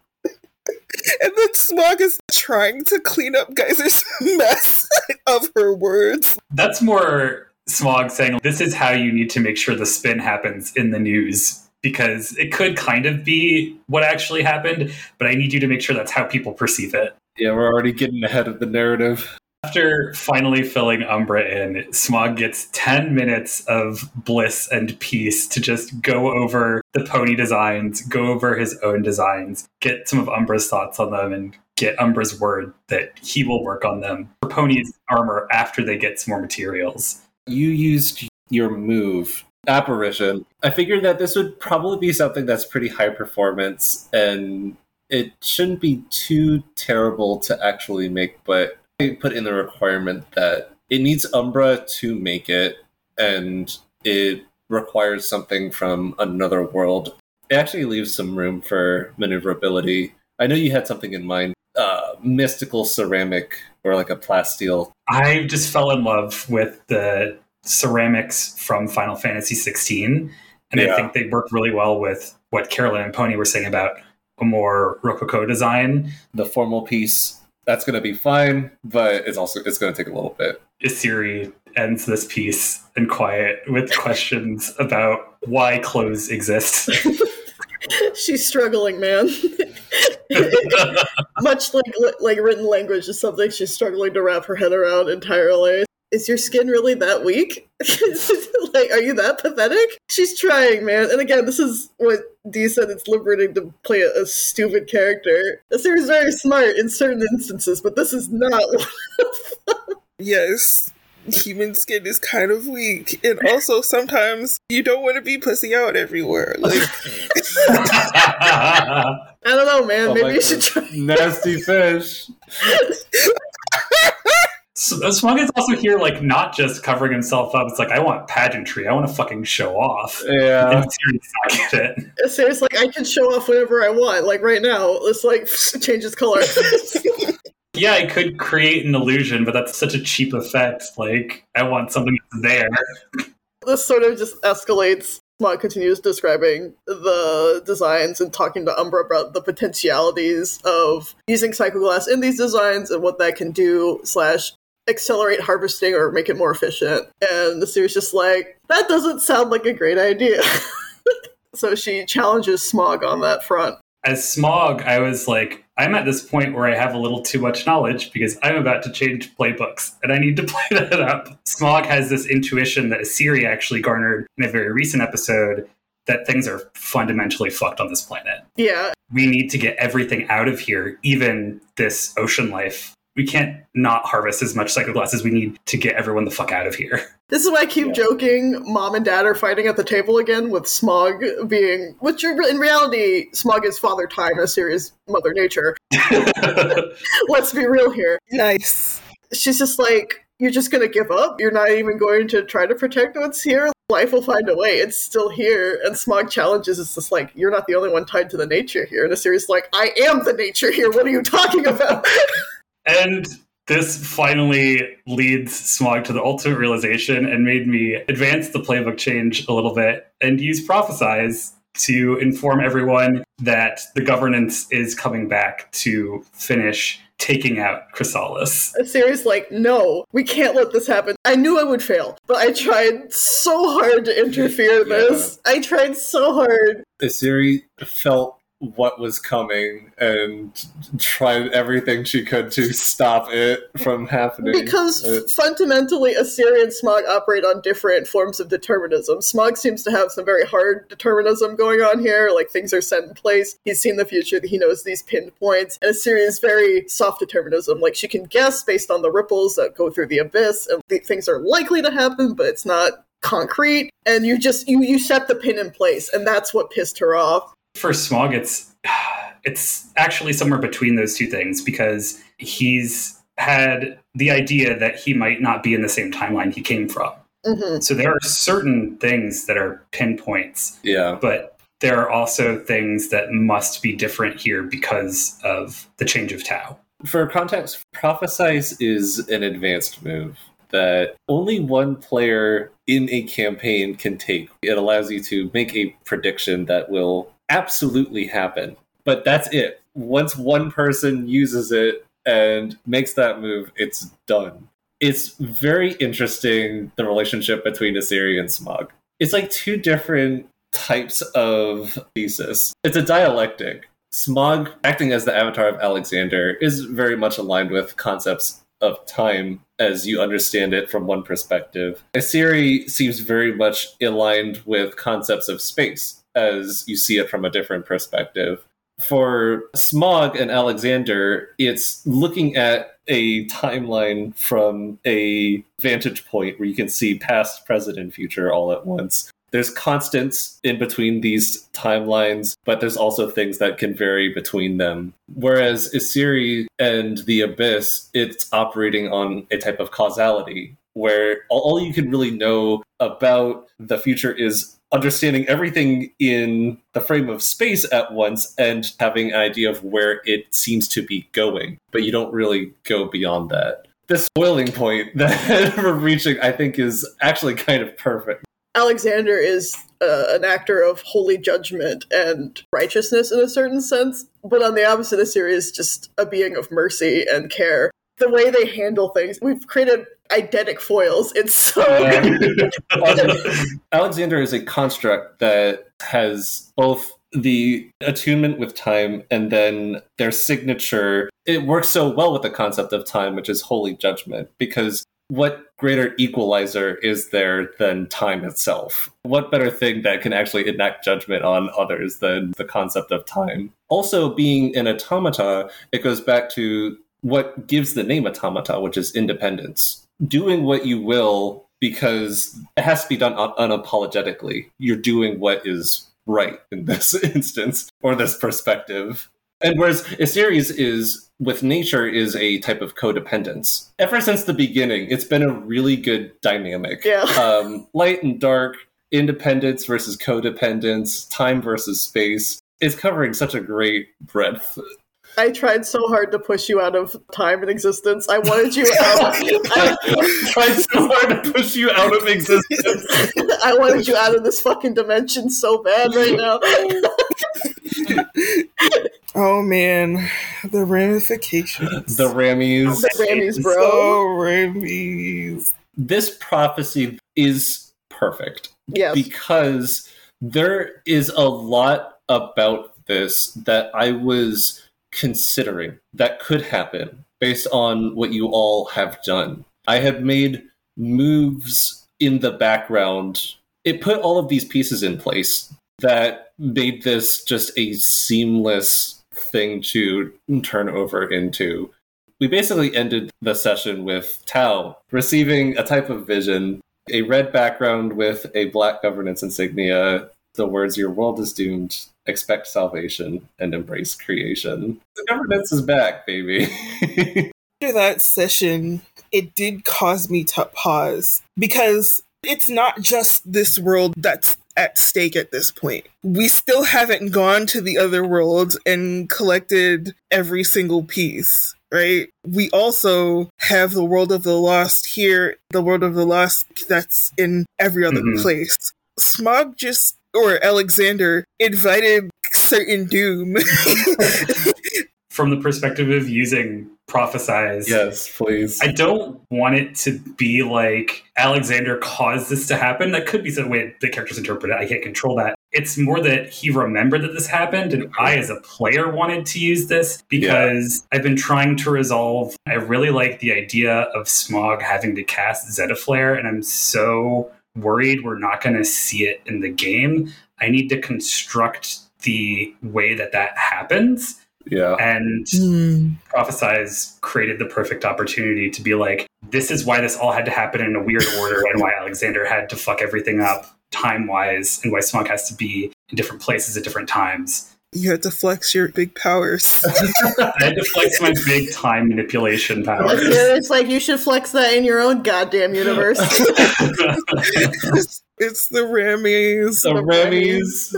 And then Smog is trying to clean up Guyser's mess of her words. That's more Smog saying, This is how you need to make sure the spin happens in the news. Because it could kind of be what actually happened, but I need you to make sure that's how people perceive it. Yeah, we're already getting ahead of the narrative. After finally filling Umbra in, Smog gets 10 minutes of bliss and peace to just go over the pony designs, go over his own designs, get some of Umbra's thoughts on them, and get Umbra's word that he will work on them for Poni's armor after they get some more materials. You used your move, Apparition, I figured that this would probably be something that's pretty high performance and it shouldn't be too terrible to actually make, but I put in the requirement that it needs Umbra to make it, and it requires something from another world. It actually leaves some room for maneuverability. I know you had something in mind. Uh, mystical ceramic or like a plasteel. I just fell in love with the ceramics from Final Fantasy 16, and Yeah. I think they work really well with what Carolyn and Poni were saying about a more rococo design. The formal piece that's going to be fine, but it's also it's going to take a little bit. Isiri ends this piece in quiet with questions about why clothes exist. She's struggling, man. Much like like written language is something she's struggling to wrap her head around entirely. Is your skin really that weak? like, are you that pathetic? She's trying, man. And again, this is what Dee said. It's liberating to play a, a stupid character. The series is very smart in certain instances, but this is not. one. Yes, human skin is kind of weak, and also sometimes you don't want to be pussy out everywhere. Like, I don't know, man. Oh Maybe my you should try. Nasty fish. So, uh, Smog is also here, like, not just covering himself up. It's like, I want pageantry. I want to fucking show off. Yeah. And Isiri not get it. Seriously, like I can show off whatever I want. Like right now, let's like change its color. Yeah, I could create an illusion, but that's such a cheap effect. Like, I want something that's there. this sort of just escalates. Smog continues describing the designs and talking to Umbra about the potentialities of using Psychoglass in these designs and what that can do, slash, accelerate harvesting or make it more efficient. And the series just like, that doesn't sound like a great idea. so she challenges Smog on that front. As Smog, I was like, I'm at this point where I have a little too much knowledge because I'm about to change playbooks and I need to play that up. Smog has this intuition that Isiri actually garnered in a very recent episode that things are fundamentally fucked on this planet. Yeah, We need to get everything out of here, even this ocean life. We can't not harvest as much psychoglass as we need to get everyone the fuck out of here. This is why I keep Yeah. joking. Mom and dad are fighting at the table again, with Smog being, which in reality, Smog is Father Time, a serious Mother Nature. Let's be real here. nice. She's just like, you're just gonna give up. You're not even going to try to protect what's here. Life will find a way. It's still here. And Smog challenges. It's just like you're not the only one tied to the nature here. And Isiri like, I am the nature here. What are you talking about? And this finally leads Smog to the ultimate realization and made me advance the playbook change a little bit and use Prophesize to inform everyone that the governance is coming back to finish taking out Chrysalis. Isiri like, no, we can't let this happen. I knew I would fail, but I tried so hard to interfere in this. I tried so hard. Isiri felt what was coming and tried everything she could to stop it from happening. Because Uh, fundamentally, Assyrian Smog operate on different forms of determinism. Smog seems to have some very hard determinism going on here, like things are set in place. He's seen the future, he knows these pinned points. And Isiri is very soft determinism, like she can guess based on the ripples that go through the abyss, and things are likely to happen, but it's not concrete. And you just you you set the pin in place, and that's what pissed her off. For Smog, it's it's actually somewhere between those two things because he's had the idea that he might not be in the same timeline he came from. hmm So there are certain things that are pinpoints, yeah. but there are also things that must be different here because of the change of Tau. For context, Prophesize is an advanced move that only one player in a campaign can take. It allows you to make a prediction that will absolutely happen. But that's it. Once one person uses it and makes that move, it's done. It's very interesting the relationship between Isiri and Smog. It's like two different types of thesis. It's a dialectic. Smog, acting as the avatar of Alexander, is very much aligned with concepts of time as you understand it from one perspective. Isiri seems very much aligned with concepts of space as you see it from a different perspective. For Smog and Alexander, it's looking at a timeline from a vantage point where you can see past, present, and future all at once. There's constants in between these timelines, but there's also things that can vary between them. Whereas Isiri and the Abyss, it's operating on a type of causality where all you can really know about the future is understanding everything in the frame of space at once and having an idea of where it seems to be going, but you don't really go beyond that. This boiling point that we're reaching, I think, is actually kind of perfect. Alexander is uh, an actor of holy judgment and righteousness in a certain sense, but on the opposite of series, just a being of mercy and care. The way they handle things, we've created eidetic foils. It's so Alexander is a construct that has both the attunement with time and then their signature. It works so well with the concept of time, which is holy judgment, because what greater equalizer is there than time itself? What better thing that can actually enact judgment on others than the concept of time? Also, being an automata, it goes back to what gives the name automata, which is independence doing what you will because it has to be done un- unapologetically. You're doing what is right in this instance or this perspective. And whereas Isiri is with nature is a type of codependence. Ever since the beginning, it's been a really good dynamic. Yeah. Um, light and dark, independence versus codependence, time versus space. It's covering such a great breadth I tried so hard to push you out of time and existence. I wanted you out. I tried so hard to push you out of existence. I wanted you out of this fucking dimension so bad right now. oh man, the ramifications. The Rammies. The Rammies, bro. So Rammies. This prophecy is perfect. Yes. Because there is a lot about this that I was considering that could happen based on what you all have done. I have made moves in the background. It put all of these pieces in place that made this just a seamless thing to turn over into. We basically ended the session with Tau receiving a type of vision, a red background with a black governance insignia, the words, Your world is doomed, expect salvation, and embrace creation. The governance is back, baby. After that session, it did cause me to pause because it's not just this world that's at stake at this point. We still haven't gone to the other world and collected every single piece, right? We also have the world of the lost here, the world of the lost that's in every other mm-hmm. place. Smog just or Alexander invited certain doom. From the perspective of using prophesize. Yes, please. I don't want it to be like Alexander caused this to happen. That could be the way the characters interpret it. I can't control that. It's more that he remembered that this happened, and I, as a player, wanted to use this because yeah. I've been trying to resolve. I really like the idea of Smog having to cast Zeta Flare, and I'm so worried we're not going to see it in the game. I need to construct the way that that happens. Yeah. And mm. Prophesize created the perfect opportunity to be like, this is why this all had to happen in a weird order and why Alexander had to fuck everything up time wise and why Smog has to be in different places at different times. You had to flex your big powers. I had to flex my big time manipulation powers. It's like you should flex that in your own goddamn universe. it's, the Rammies. The, the Rammies.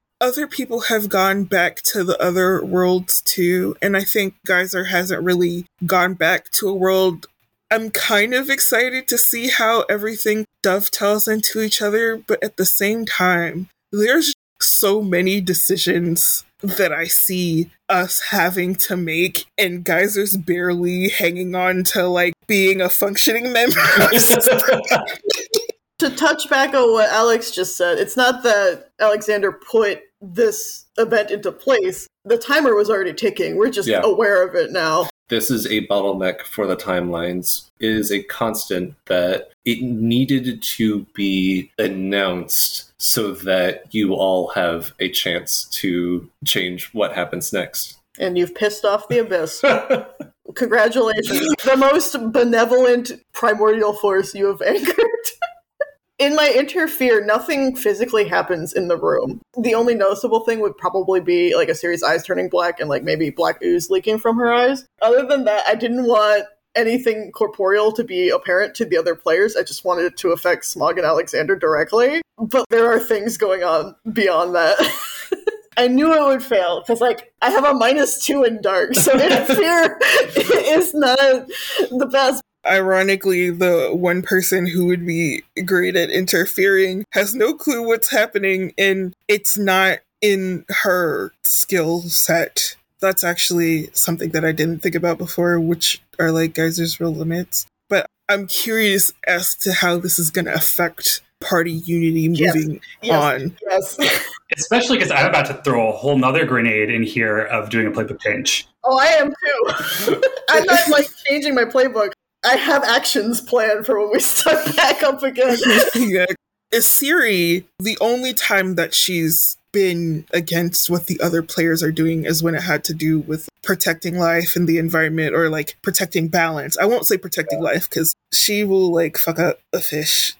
other people have gone back to the other worlds too, and I think Guyser hasn't really gone back to a world. I'm kind of excited to see how everything dovetails into each other, but at the same time, there's so many decisions that I see us having to make, and Guyser's barely hanging on to like being a functioning member. to touch back on what Alex just said, it's not that Alexander put this event into place. The timer was already ticking. We're just yeah. aware of it now. This is a bottleneck for the timelines. It is a constant that it needed to be announced so that you all have a chance to change what happens next. And you've pissed off the abyss. Congratulations. the most benevolent primordial force you have anchored. In my interfere, nothing physically happens in the room. The only noticeable thing would probably be like Isiri's eyes turning black and like maybe black ooze leaking from her eyes. Other than that, I didn't want anything corporeal to be apparent to the other players. I just wanted it to affect Smog and Alexander directly. But there are things going on beyond that. I knew it would fail because, like, I have a minus two in dark, so interfere is not the best. Ironically, the one person who would be great at interfering has no clue what's happening, and it's not in her skill set. That's actually something that I didn't think about before, which are like Guyser's real limits. But I'm curious as to how this is going to affect party unity moving yes, on. Yes. Especially because I'm about to throw a whole nother grenade in here of doing a playbook change. Oh, I am too. I'm not like changing my playbook. I have actions planned for when we start back up again. yeah. Isiri the only time that she's been against what the other players are doing is when it had to do with protecting life and the environment or like protecting balance. I won't say protecting life because she will like fuck up a fish.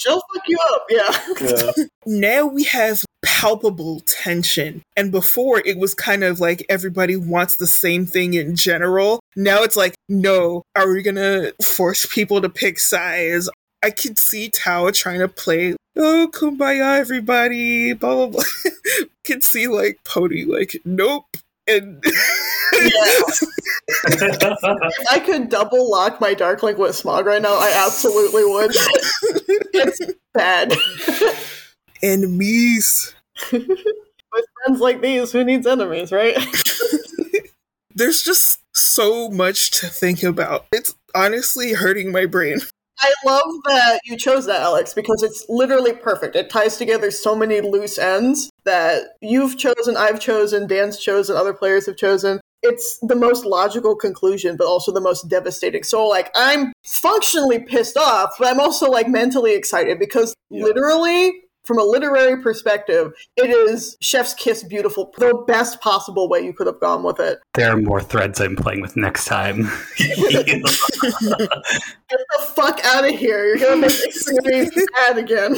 She'll fuck you up, yeah. Yeah. Now we have palpable tension. And before it was kind of like everybody wants the same thing in general. Now it's like, no, are we gonna force people to pick sides? I could see Tau trying to play, oh, kumbaya, everybody, blah, blah, blah. could see like Poni, like, nope. And If I could double lock my Dark Link with Smog right now, I absolutely would. it's bad. enemies. With friends like these, who needs enemies, right? There's just so much to think about. It's honestly hurting my brain. I love that you chose that, Alex, because it's literally perfect. It ties together so many loose ends that you've chosen, I've chosen, Dan's chosen, other players have chosen. It's the most logical conclusion, but also the most devastating. So, like, I'm functionally pissed off, but I'm also, like, mentally excited because Yeah. literally, from a literary perspective, it is Chef's Kiss beautiful, the best possible way you could have gone with it. There are more threads I'm playing with next time. Get the fuck out of here. You're gonna make Xfinity sad again.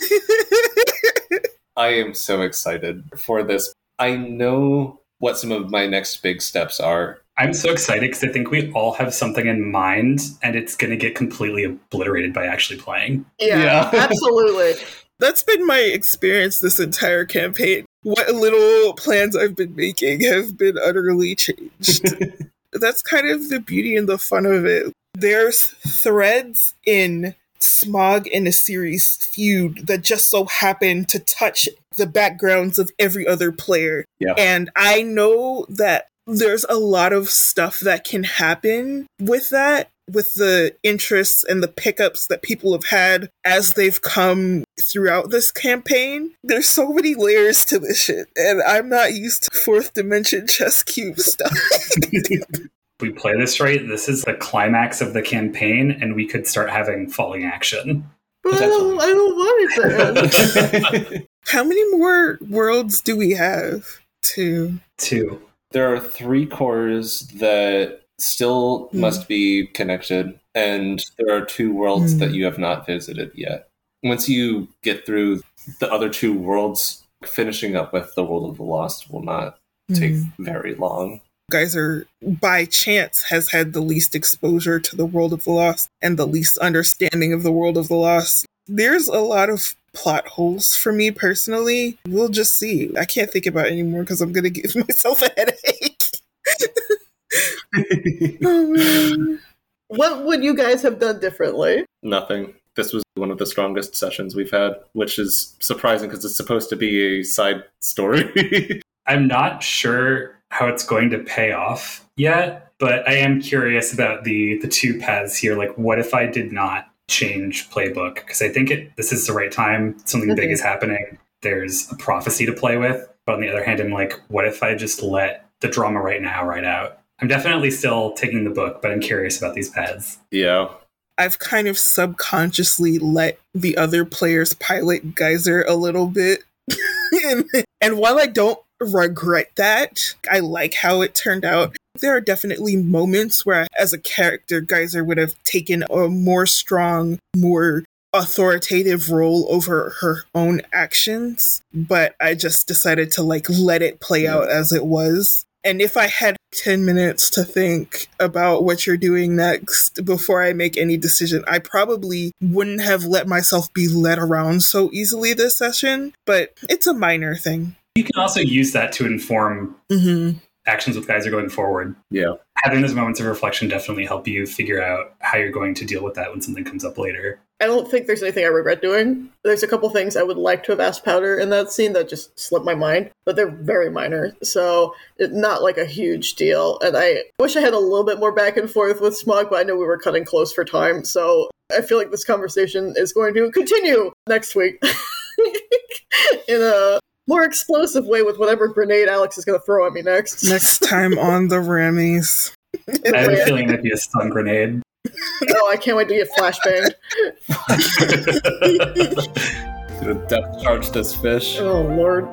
I am so excited for this. I know what some of my next big steps are. I'm so excited because I think we all have something in mind, and it's going to get completely obliterated by actually playing. Yeah, Yeah. absolutely. That's been my experience this entire campaign. What little plans I've been making have been utterly changed. That's kind of the beauty and the fun of it. There's threads in Smog and Isiri's feud that just so happened to touch the backgrounds of every other player. Yeah. And I know that there's a lot of stuff that can happen with that, with the interests and the pickups that people have had as they've come throughout this campaign. There's so many layers to this shit, and I'm not used to fourth dimension chess cube stuff. we play this right, this is the climax of the campaign, and we could start having falling action. But I don't, I don't want it to end. How many more worlds do we have Two. Two. there are three cores that still Hmm. must be connected, and there are two worlds Hmm. that you have not visited yet. Once you get through the other two worlds, finishing up with the World of the Lost will not take Hmm. very long. Guyser, by chance, has had the least exposure to the world of the lost and the least understanding of the world of the lost. There's a lot of plot holes for me personally. We'll just see. I can't think about it anymore because I'm going to give myself a headache. oh, what would you guys have done differently? Nothing. This was one of the strongest sessions we've had, which is surprising because it's supposed to be a side story. I'm not sure how it's going to pay off yet, but I am curious about the the two paths here. Like, what if I did not change playbook? Because I think it this is the right time. Something big Mhm. is happening. There's a prophecy to play with. But on the other hand, I'm like, what if I just let the drama right now ride out? I'm definitely still taking the book, but I'm curious about these paths. Yeah. I've kind of subconsciously let the other players pilot Guyser a little bit. and, and while I don't regret that, I like how it turned out. There are definitely moments where, as a character, Guyser would have taken a more strong, more authoritative role over her own actions, but I just decided to like let it play out as it was. And if I had 10 minutes to think about what you're doing next before I make any decision, I probably wouldn't have let myself be led around so easily this session, but it's a minor thing. You can also use that to inform Mm-hmm. actions with Guyser going forward. Yeah. Having those moments of reflection definitely help you figure out how you're going to deal with that when something comes up later. I don't think there's anything I regret doing. There's a couple things I would like to have asked Powder in that scene that just slipped my mind, but they're very minor, so it, not like a huge deal. And I wish I had a little bit more back and forth with Smog, but I know we were cutting close for time, so I feel like this conversation is going to continue next week in a more explosive way with whatever grenade Alex is going to throw at me next. Next time on the Rammies. I have a feeling it'd be a stun grenade. oh, I can't wait to get flashbanged. Gonna depth charge this fish. Oh, Lord.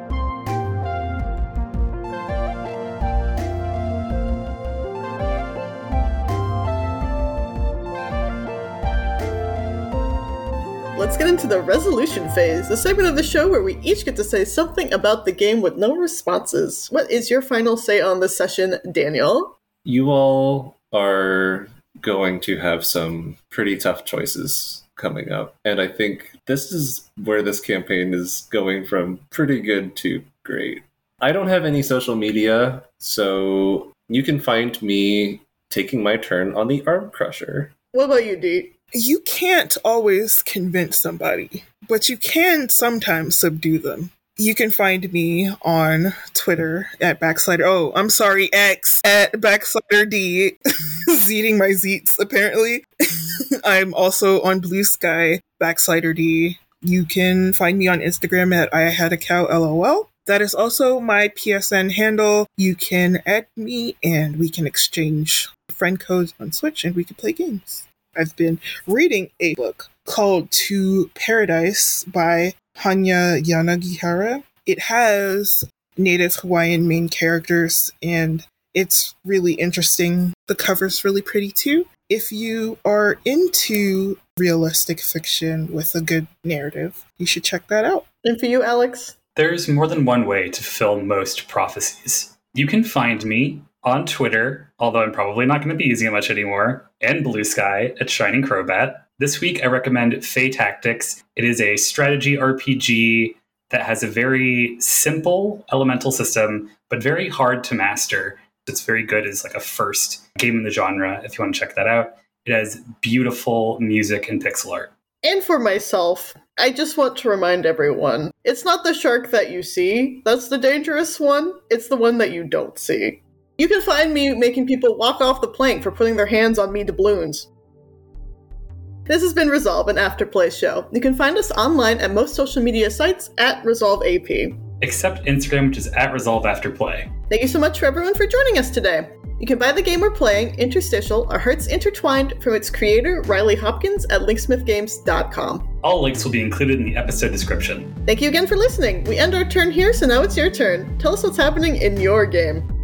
Let's get into the resolution phase, the segment of the show where we each get to say something about the game with no responses. What is your final say on this session, Daniel? You all are going to have some pretty tough choices coming up. And I think this is where this campaign is going from pretty good to great. I don't have any social media, so you can find me taking my turn on the Arm Crusher. What about you, Dee? You can't always convince somebody, but you can sometimes subdue them. You can find me on Twitter at Backslider. Oh, I'm sorry, X at Backslider D. Zeeting my zeets, apparently. I'm also on Bluesky, Backslider D. You can find me on Instagram at I had a cow lol. That is also my PSN handle. You can add me and we can exchange friend codes on Switch and we can play games. I've been reading a book called To Paradise by Hanya Yanagihara. It has native Hawaiian main characters and it's really interesting. The cover's really pretty too. If you are into realistic fiction with a good narrative, you should check that out. And for you, Alex? There's more than one way to fulfill most prophecies. You can find me on Twitter, although I'm probably not going to be using it much anymore, and Bluesky at Shining Crowbat. This week I recommend Fae Tactics. It is a strategy RPG that has a very simple elemental system, but very hard to master. It's very good as like a first game in the genre if you want to check that out. It has beautiful music and pixel art. And for myself, I just want to remind everyone it's not the shark that you see that's the dangerous one, it's the one that you don't see. You can find me making people walk off the plank for putting their hands on me doubloons. This has been Resolve, an afterplay show. You can find us online at most social media sites at Resolve AP. Except Instagram, which is at Resolve After Play. Thank you so much for everyone for joining us today. You can buy the game we're playing, Interstitial, Our Hearts Intertwined, from its creator, Riley Hopkins, at linksmithgames.com. All links will be included in the episode description. Thank you again for listening. We end our turn here, so now it's your turn. Tell us what's happening in your game.